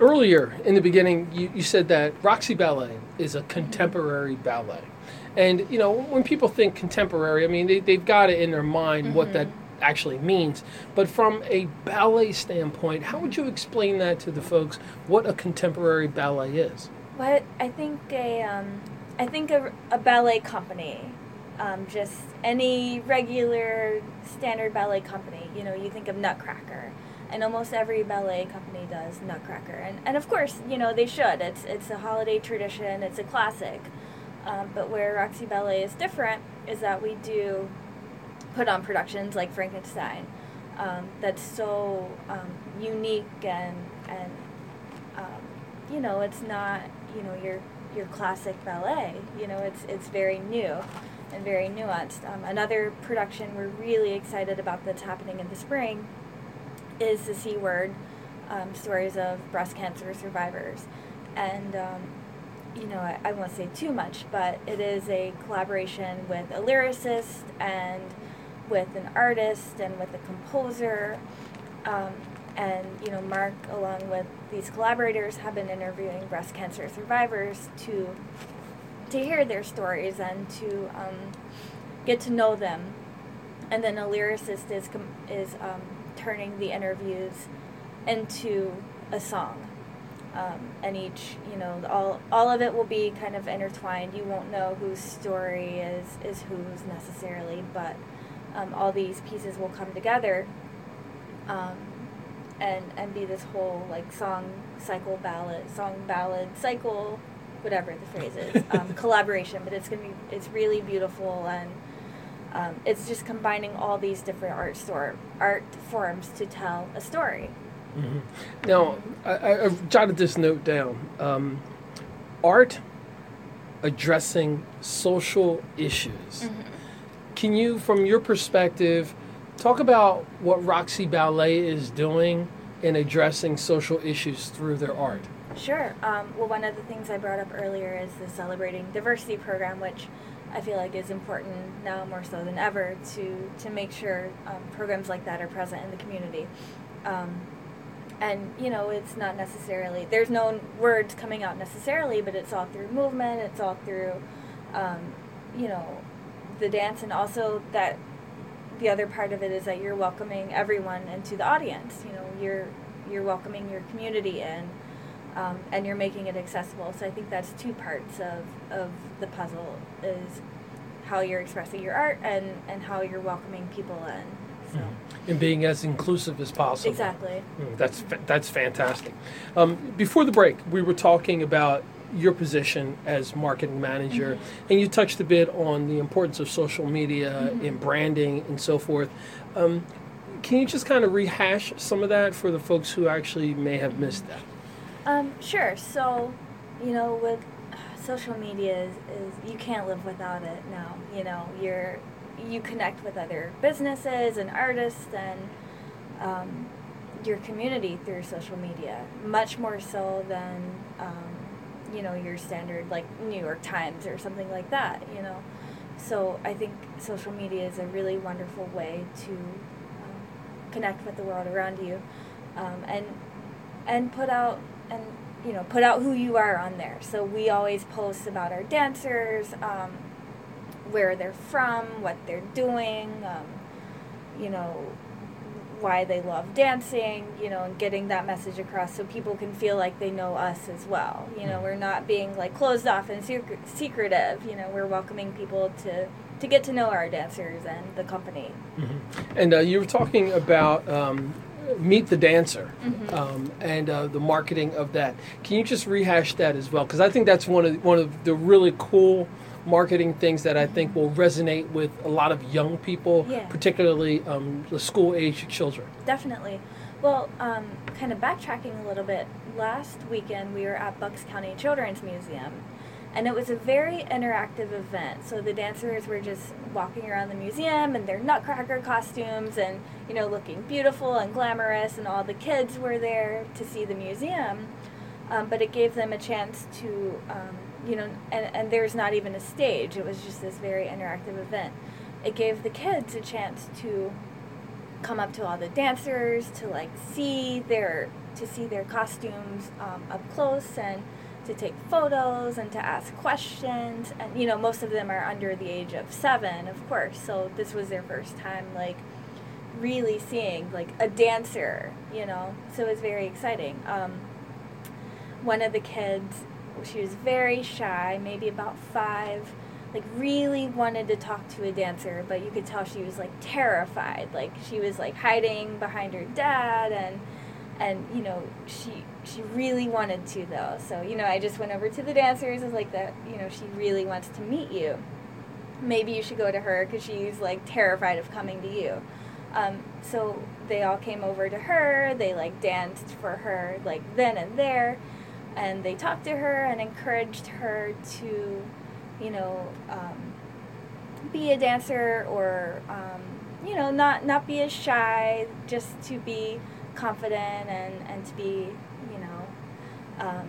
earlier in the beginning, you, you said that Roxey Ballet is a contemporary ballet. And, you know, when people think contemporary, I mean, they, they've got it in their mind what that actually means. But from a ballet standpoint, how would you explain that to the folks, what a contemporary ballet is? what I think a um, I think a, a ballet company um, just any regular standard ballet company. You know you think of Nutcracker and almost every ballet company does Nutcracker. And, and of course you know they should. It's it's a holiday tradition. It's a classic. Um, but where Roxey Ballet is different is that we do put on productions like Frankenstein um, that's so um, unique and and um, you know it's not you know your your classic ballet you know it's it's very new and very nuanced. Um, another production we're really excited about that's happening in the spring is the c word um, stories of breast cancer survivors. And um, you know I, I won't say too much but it is a collaboration with a lyricist and with an artist and with a composer. Um, and you know mark along with these collaborators have been interviewing breast cancer survivors to to hear their stories and to um, get to know them. And then a lyricist is is um, turning the interviews into a song. Um, and each you know all all of it will be kind of intertwined. You won't know whose story is is whose necessarily but um, all these pieces will come together um, and and be this whole like song cycle ballad song ballad cycle whatever the phrase is um, collaboration but it's gonna be it's really beautiful and um, it's just combining all these different art store art forms to tell a story Now, I, I, I've jotted this note down. Um, art addressing social issues. Can you, from your perspective, talk about what Roxey Ballet is doing in addressing social issues through their art? Sure. Um, well, one of the things I brought up earlier is the Celebrating Diversity program, which I feel like is important now more so than ever to to make sure um, programs like that are present in the community. Um, and you know, it's not necessarily there's no words coming out necessarily, but it's all through movement. It's all through, um, you know, the dance, and also that the other part of it is that you're welcoming everyone into the audience. You know, you're you're welcoming your community in, um, and you're making it accessible. So I think that's two parts of of the puzzle is how you're expressing your art and and how you're welcoming people in. So And being as inclusive as possible. exactly. Mm, That's that's fantastic. Um, before the break, we were talking about your position as marketing manager, and you touched a bit on the importance of social media in branding and so forth. Um, can you just kind of rehash some of that for the folks who actually may have missed that? Um, sure. So, you know, with social media is, is you can't live without it now. You know, you're you connect with other businesses and artists and um, your community through social media, much more so than um, you know your standard like New York Times or something like that. You know, so I think social media is a really wonderful way to um, connect with the world around you, um, and and put out and you know put out who you are on there. So we always post about our dancers, um, where they're from, what they're doing, um, you know why they love dancing, you know, and getting that message across so people can feel like they know us as well. You know, we're not being like closed off and secret, secretive. You know, we're welcoming people to to get to know our dancers and the company. And uh, you were talking about um, Meet the Dancer Mm-hmm. um, and uh, the marketing of that. Can you just rehash that as well? Because I think that's one of one of the really cool marketing things that I think will resonate with a lot of young people, Yeah. particularly um, the school age children. Definitely. Well, um, kind of backtracking a little bit, last weekend we were at Bucks County Children's Museum, and it was a very interactive event. So the dancers were just walking around the museum in their Nutcracker costumes and, you know, looking beautiful and glamorous, and all the kids were there to see the museum. Um, but it gave them a chance to, um, you know, and, and there's not even a stage, it was just this very interactive event. It gave the kids a chance to come up to all the dancers to like see their to see their costumes um, up close and to take photos and to ask questions. And you know most of them are under the age of seven of course. So this was their first time like really seeing like a dancer you know? So it was very exciting. Um, one of the kids she was very shy maybe about five. Like really wanted to talk to a dancer but you could tell she was like terrified. Like she was like hiding behind her dad and and you know she she really wanted to though. So you know i just went over to the dancers. Was like that you know she really wants to meet you. Maybe you should go to her because she's like terrified of coming to you. Um, so they all came over to her. They like danced for her like then and there and they talked to her and encouraged her to you know um, be a dancer or um, you know not not be as shy just to be confident and and to be you know um,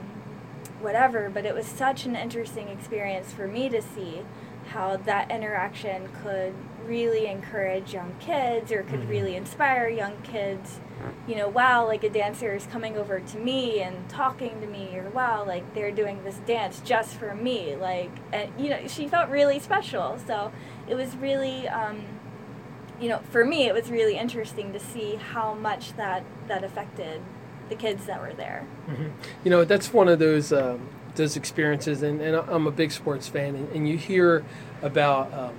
whatever but it was such an interesting experience for me to see how that interaction could really encourage young kids or could Mhm. really inspire young kids you know wow like a dancer is coming over to me and talking to me or wow like they're doing this dance just for me like and you know she felt really special. So it was really um, you know for me it was really interesting to see how much that that affected the kids that were there. Mhm. You know, that's one of those um, those experiences, and, and I'm a big sports fan, and, and you hear about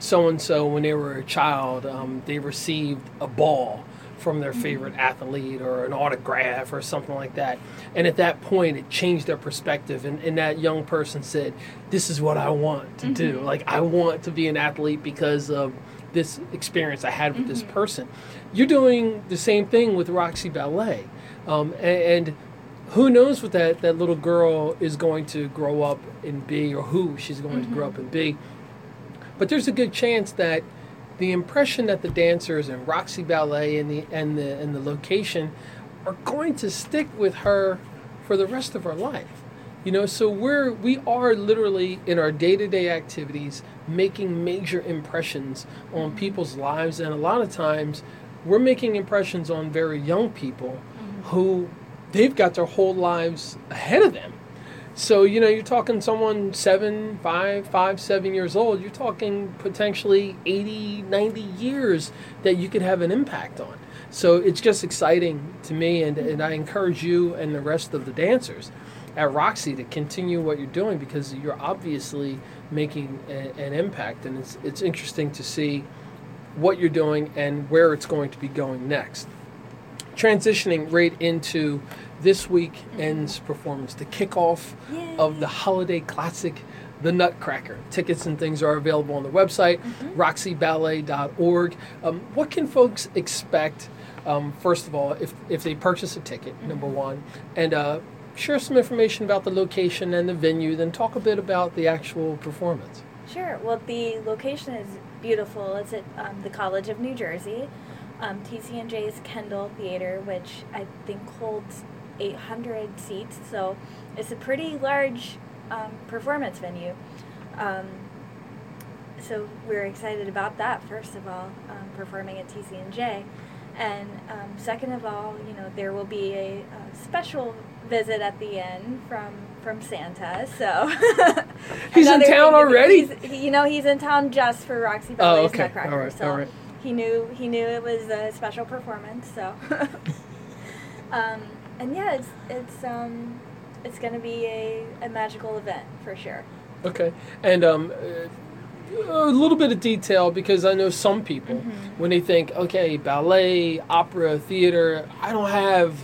so and so when they were a child, um, they received a ball from their favorite athlete or an autograph or something like that. And at that point, it changed their perspective, and, and that young person said, This is what I want to do. Mm-hmm. Like, I want to be an athlete because of this experience I had with this mm-hmm. person. You're doing the same thing with Roxey Ballet. Um, and, and who knows what that, that little girl is going to grow up and be, or who she's going to grow mm-hmm. up and be. But there's a good chance that the impression that the dancers and Roxey Ballet and the and the and the location are going to stick with her for the rest of her life. You know, so we're we are literally in our day-to-day activities making major impressions on people's lives and a lot of times we're making impressions on very young people mm-hmm. who they've got their whole lives ahead of them. So, you know, you're talking someone seven, five, five, seven years old, you're talking potentially 80, 90 years that you could have an impact on. So it's just exciting to me, and, and I encourage you and the rest of the dancers at Roxey to continue what you're doing because you're obviously making a, an impact, and it's, it's interesting to see what you're doing and where it's going to be going next transitioning right into this week ends performance, the kickoff Yay. of the holiday classic, The Nutcracker. Tickets and things are available on the website, roxeyballet.org. Um, what can folks expect, um, first of all, if, if they purchase a ticket, number one, and uh, share some information about the location and the venue, then talk a bit about the actual performance. Sure. Well, the location is beautiful. It's at um, the College of New Jersey, um, TCNJ's Kendall Theater, which I think holds 800 seats. So it's a pretty large um, performance venue. Um, so we're excited about that. First of all, um, performing at TCNJ, and um, second of all, you know there will be a, a special visit at the end from from Santa. So He's in town already? he's- he- you know, he's in town just for Roxey Ballet's Oh, okay. Nutcracker. All right, So all right. he knew he knew it was a special performance. So, um, and yeah, it's it's um, it's going to be a, a magical event for sure. Okay, and um, uh, a little bit of detail because I know some people Mm-hmm. when they think, okay, ballet, opera, theater, I don't have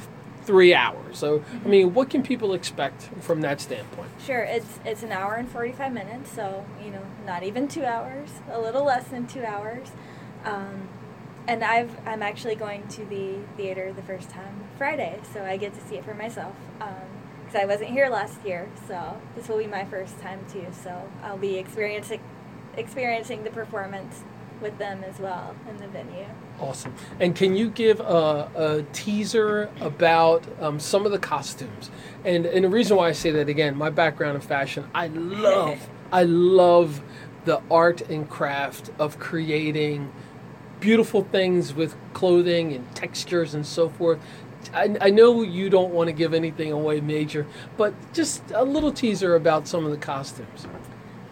three hours. So, I mean, what can people expect from that standpoint? Sure, it's it's an hour and forty five minutes, so you know, not even two hours, a little less than two hours. Um, and I've I'm actually going to the theater the first time Friday, so I get to see it for myself. because I wasn't here last year, so this will be my first time too. So I'll be experiencing experiencing the performance with them as well in the venue. Awesome. And can you give a, a teaser about um, some of the costumes? And and the reason why I say that again, my background in fashion, I love, I love the art and craft of creating beautiful things with clothing and textures and so forth. I, I know you don't want to give anything away major, but just a little teaser about some of the costumes.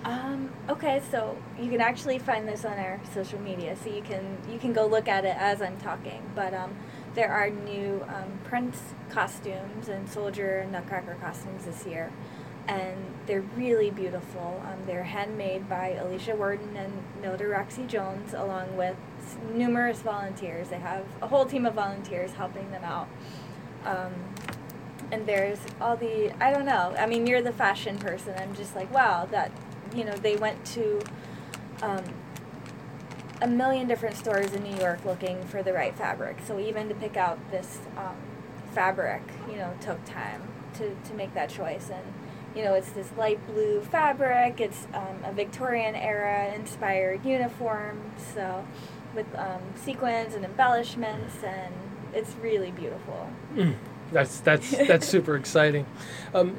Um, okay, so you can actually find this on our social media, so you can you can go look at it as I'm talking. But um, there are new um, Prince costumes and Soldier Nutcracker costumes this year, and they're really beautiful. Um, they're handmade by Alicia Worden and Nilda Roxey Jones, along with numerous volunteers. They have a whole team of volunteers helping them out. Um, and there's all the I don't know. I mean, you're the fashion person. I'm just like, wow, that you know they went to um, a million different stores in New York looking for the right fabric. So even to pick out this um, fabric, you know, took time to to make that choice. And you know, it's this light blue fabric. It's um, a Victorian era inspired uniform. So with um, sequins and embellishments, and it's really beautiful. That's that's that's super exciting. Um,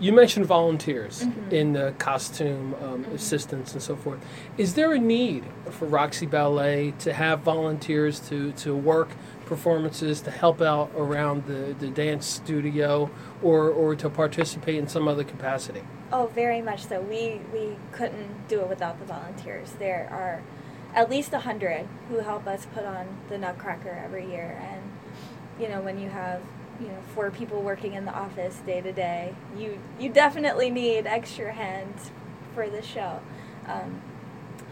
you mentioned volunteers Mhm. in the costume um, assistants and so forth. Is there a need for Roxey Ballet to have volunteers to, to work performances to help out around the, the dance studio or, or to participate in some other capacity? Oh, very much so. We we couldn't do it without the volunteers. There are at least a hundred who help us put on the Nutcracker every year, and you know when you have you know four people working in the office day to day, you you definitely need extra hands for the show. Um,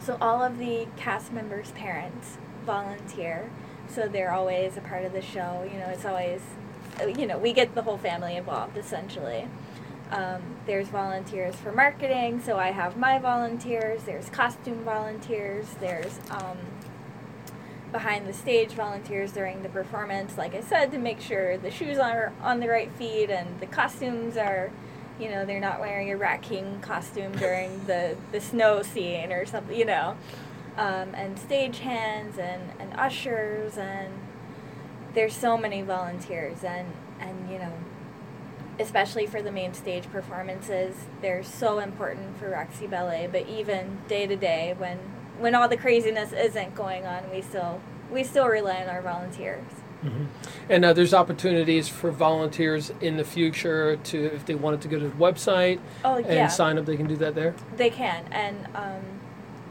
so all of the cast members' parents volunteer, so they're always a part of the show. You know, it's always you know we get the whole family involved essentially. Um, there's volunteers for marketing, so I have my volunteers. There's costume volunteers. There's um, behind the stage volunteers during the performance, like I said, to make sure the shoes are on the right feet and the costumes are, you know, they're not wearing a Rat King costume during the, the snow scene or something, you know. Um, and stage hands and, and ushers and there's so many volunteers and, and you know, especially for the main stage performances, they're so important for Roxey Ballet. But even day to day, when when all the craziness isn't going on, we still we still rely on our volunteers. And uh, there's opportunities for volunteers in the future to, if they wanted to go to the website Oh and yeah, sign up, they can do that there. they can, and um,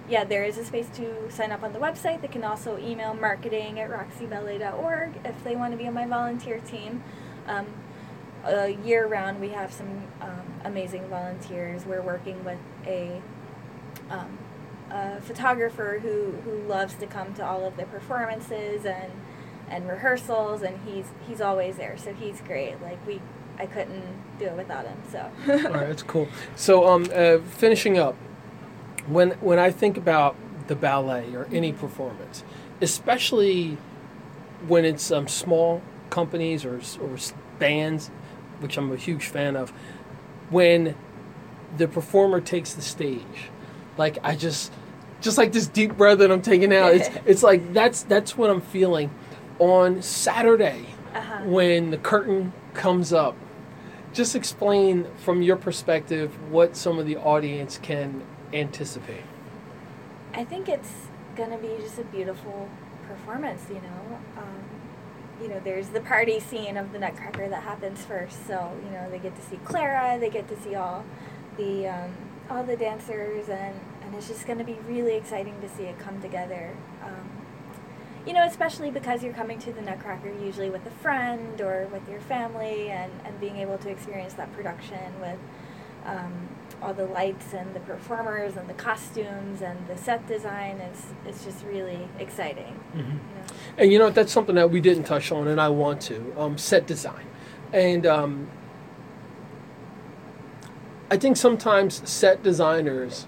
yeah, there is a space to sign up on the website. They can also email marketing at roxeyballet.org if they want to be on my volunteer team. Um, uh, year round, we have some um, amazing volunteers. We're working with a, um, a photographer who, who loves to come to all of the performances and and rehearsals, and he's he's always there. So he's great. Like we, I couldn't do it without him. So. All right, that's cool. So, um, uh, finishing up, when when I think about the ballet or any performance, especially when it's um, small companies or or bands, which I'm a huge fan of, when the performer takes the stage, like I just just like this deep breath that I'm taking out. It's it's like that's that's what I'm feeling on Saturday Uh-huh. when the curtain comes up. Just explain from your perspective what some of the audience can anticipate. I think it's gonna be just a beautiful performance. You know, um, you know, there's the party scene of the Nutcracker that happens first. So you know, they get to see Clara, they get to see all the um, all the dancers, and and it's just gonna be really exciting to see it come together. Um, you know, especially because you're coming to the Nutcracker usually with a friend or with your family, and and being able to experience that production with. Um, all the lights and the performers and the costumes and the set design is it's just really exciting. You know? And you know? That's something that we didn't touch on, and I want to um, set design. And um, I think sometimes set designers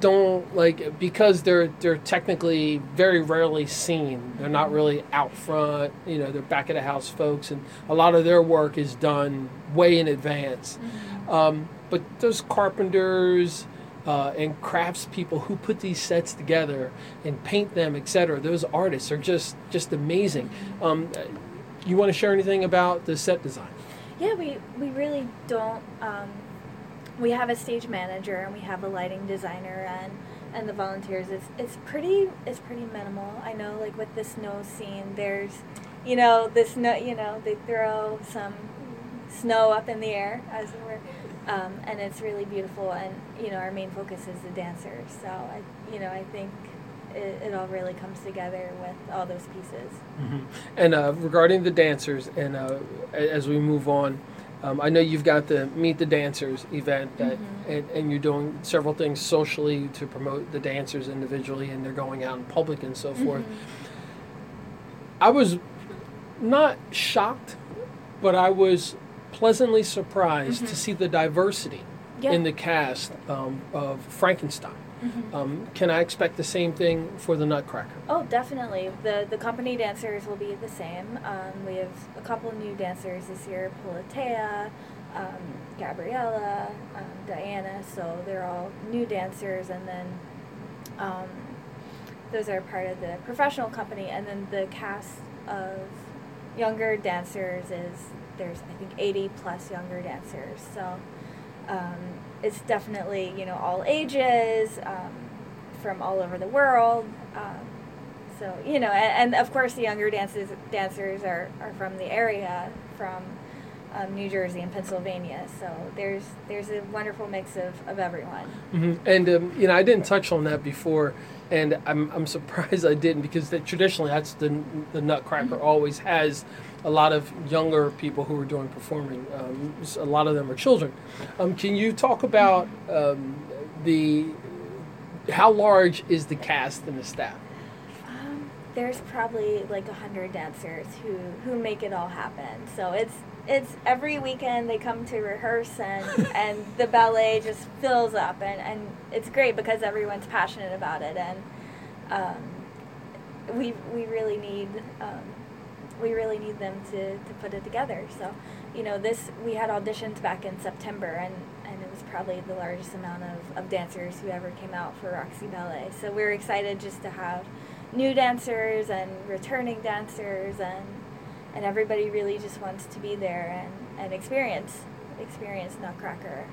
don't like because they're they're technically very rarely seen. They're not really out front. You know, they're back of the house folks, and a lot of their work is done way in advance. Um, but those carpenters uh, and craftspeople who put these sets together and paint them, etc., those artists are just just amazing. Um, you want to share anything about the set design? Yeah, we we really don't. Um, we have a stage manager and we have a lighting designer and and the volunteers. It's it's pretty it's pretty minimal. I know, like with the snow scene, there's, you know, this snow. You know, they throw some snow up in the air as it were. Um, and it's really beautiful, and you know our main focus is the dancers. So I, you know, I think it, it all really comes together with all those pieces. And uh, regarding the dancers, and uh, as we move on, um, I know you've got the Meet the Dancers event, that, and, and you're doing several things socially to promote the dancers individually, and they're going out in public and so forth. I was not shocked, but I was pleasantly surprised to see the diversity Yeah. in the cast um, of Frankenstein. Um, can I expect the same thing for the Nutcracker? Oh, definitely. The the company dancers will be the same. Um, we have a couple new dancers this year: Politea, um, Gabriella, um, Diana. So they're all new dancers, and then um, those are part of the professional company. And then the cast of younger dancers is there's I think 80 plus younger dancers. So um, it's definitely you know all ages um, from all over the world. Um, so you know, and, and of course the younger dancers dancers are, are from the area, from um, New Jersey and Pennsylvania. So there's there's a wonderful mix of, of everyone. hmm And um, you know, I didn't touch on that before, and I'm, I'm surprised I didn't because that traditionally that's the the Nutcracker always has a lot of younger people who are doing performing. Um, a lot of them are children. Um, can you talk about um, the how large is the cast and the staff? Um, there's probably like a hundred dancers who who make it all happen. So it's it's every weekend they come to rehearse and and the ballet just fills up and and it's great because everyone's passionate about it and um, we we really need um, we really need them to, to put it together. So, you know, this we had auditions back in September and, and it was probably the largest amount of, of dancers who ever came out for Roxey Ballet. So we're excited just to have new dancers and returning dancers and and everybody really just wants to be there and, and experience experience Nutcracker.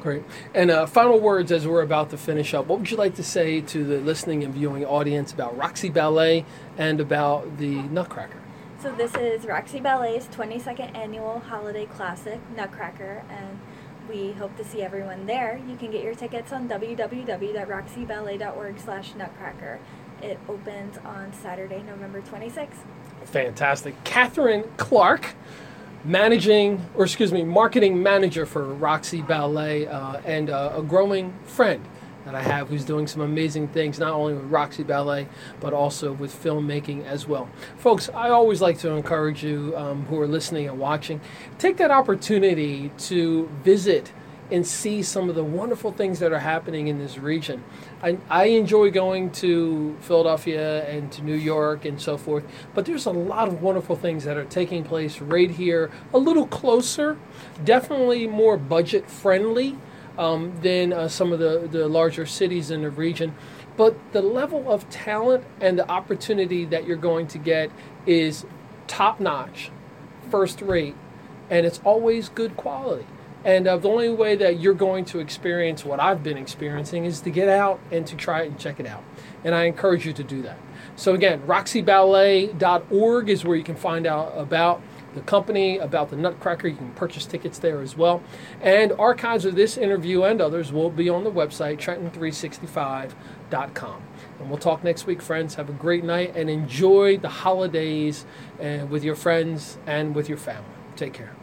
Great. And uh, final words as we're about to finish up. What would you like to say to the listening and viewing audience about Roxey Ballet and about the Nutcracker? So this is Roxey Ballet's 22nd annual holiday classic, Nutcracker, and we hope to see everyone there. You can get your tickets on www.roxeyballet.org slash nutcracker. It opens on Saturday, November 26th. Fantastic. Katherine Clark, managing, or excuse me, marketing manager for Roxey Ballet, uh, and uh, a growing friend that I have who's doing some amazing things, not only with Roxey Ballet, but also with filmmaking as well. Folks, I always like to encourage you um, who are listening and watching, take that opportunity to visit and see some of the wonderful things that are happening in this region. I, I enjoy going to Philadelphia and to New York and so forth, but there's a lot of wonderful things that are taking place right here, a little closer, definitely more budget friendly. Um, than uh, some of the, the larger cities in the region. But the level of talent and the opportunity that you're going to get is top notch, first rate, and it's always good quality. And uh, the only way that you're going to experience what I've been experiencing is to get out and to try it and check it out. And I encourage you to do that. So, again, roxeyballet.org is where you can find out about the company, about the Nutcracker. You can purchase tickets there as well. And archives of this interview and others will be on the website, trenton365.com. And we'll talk next week, friends. Have a great night and enjoy the holidays uh, with your friends and with your family. Take care.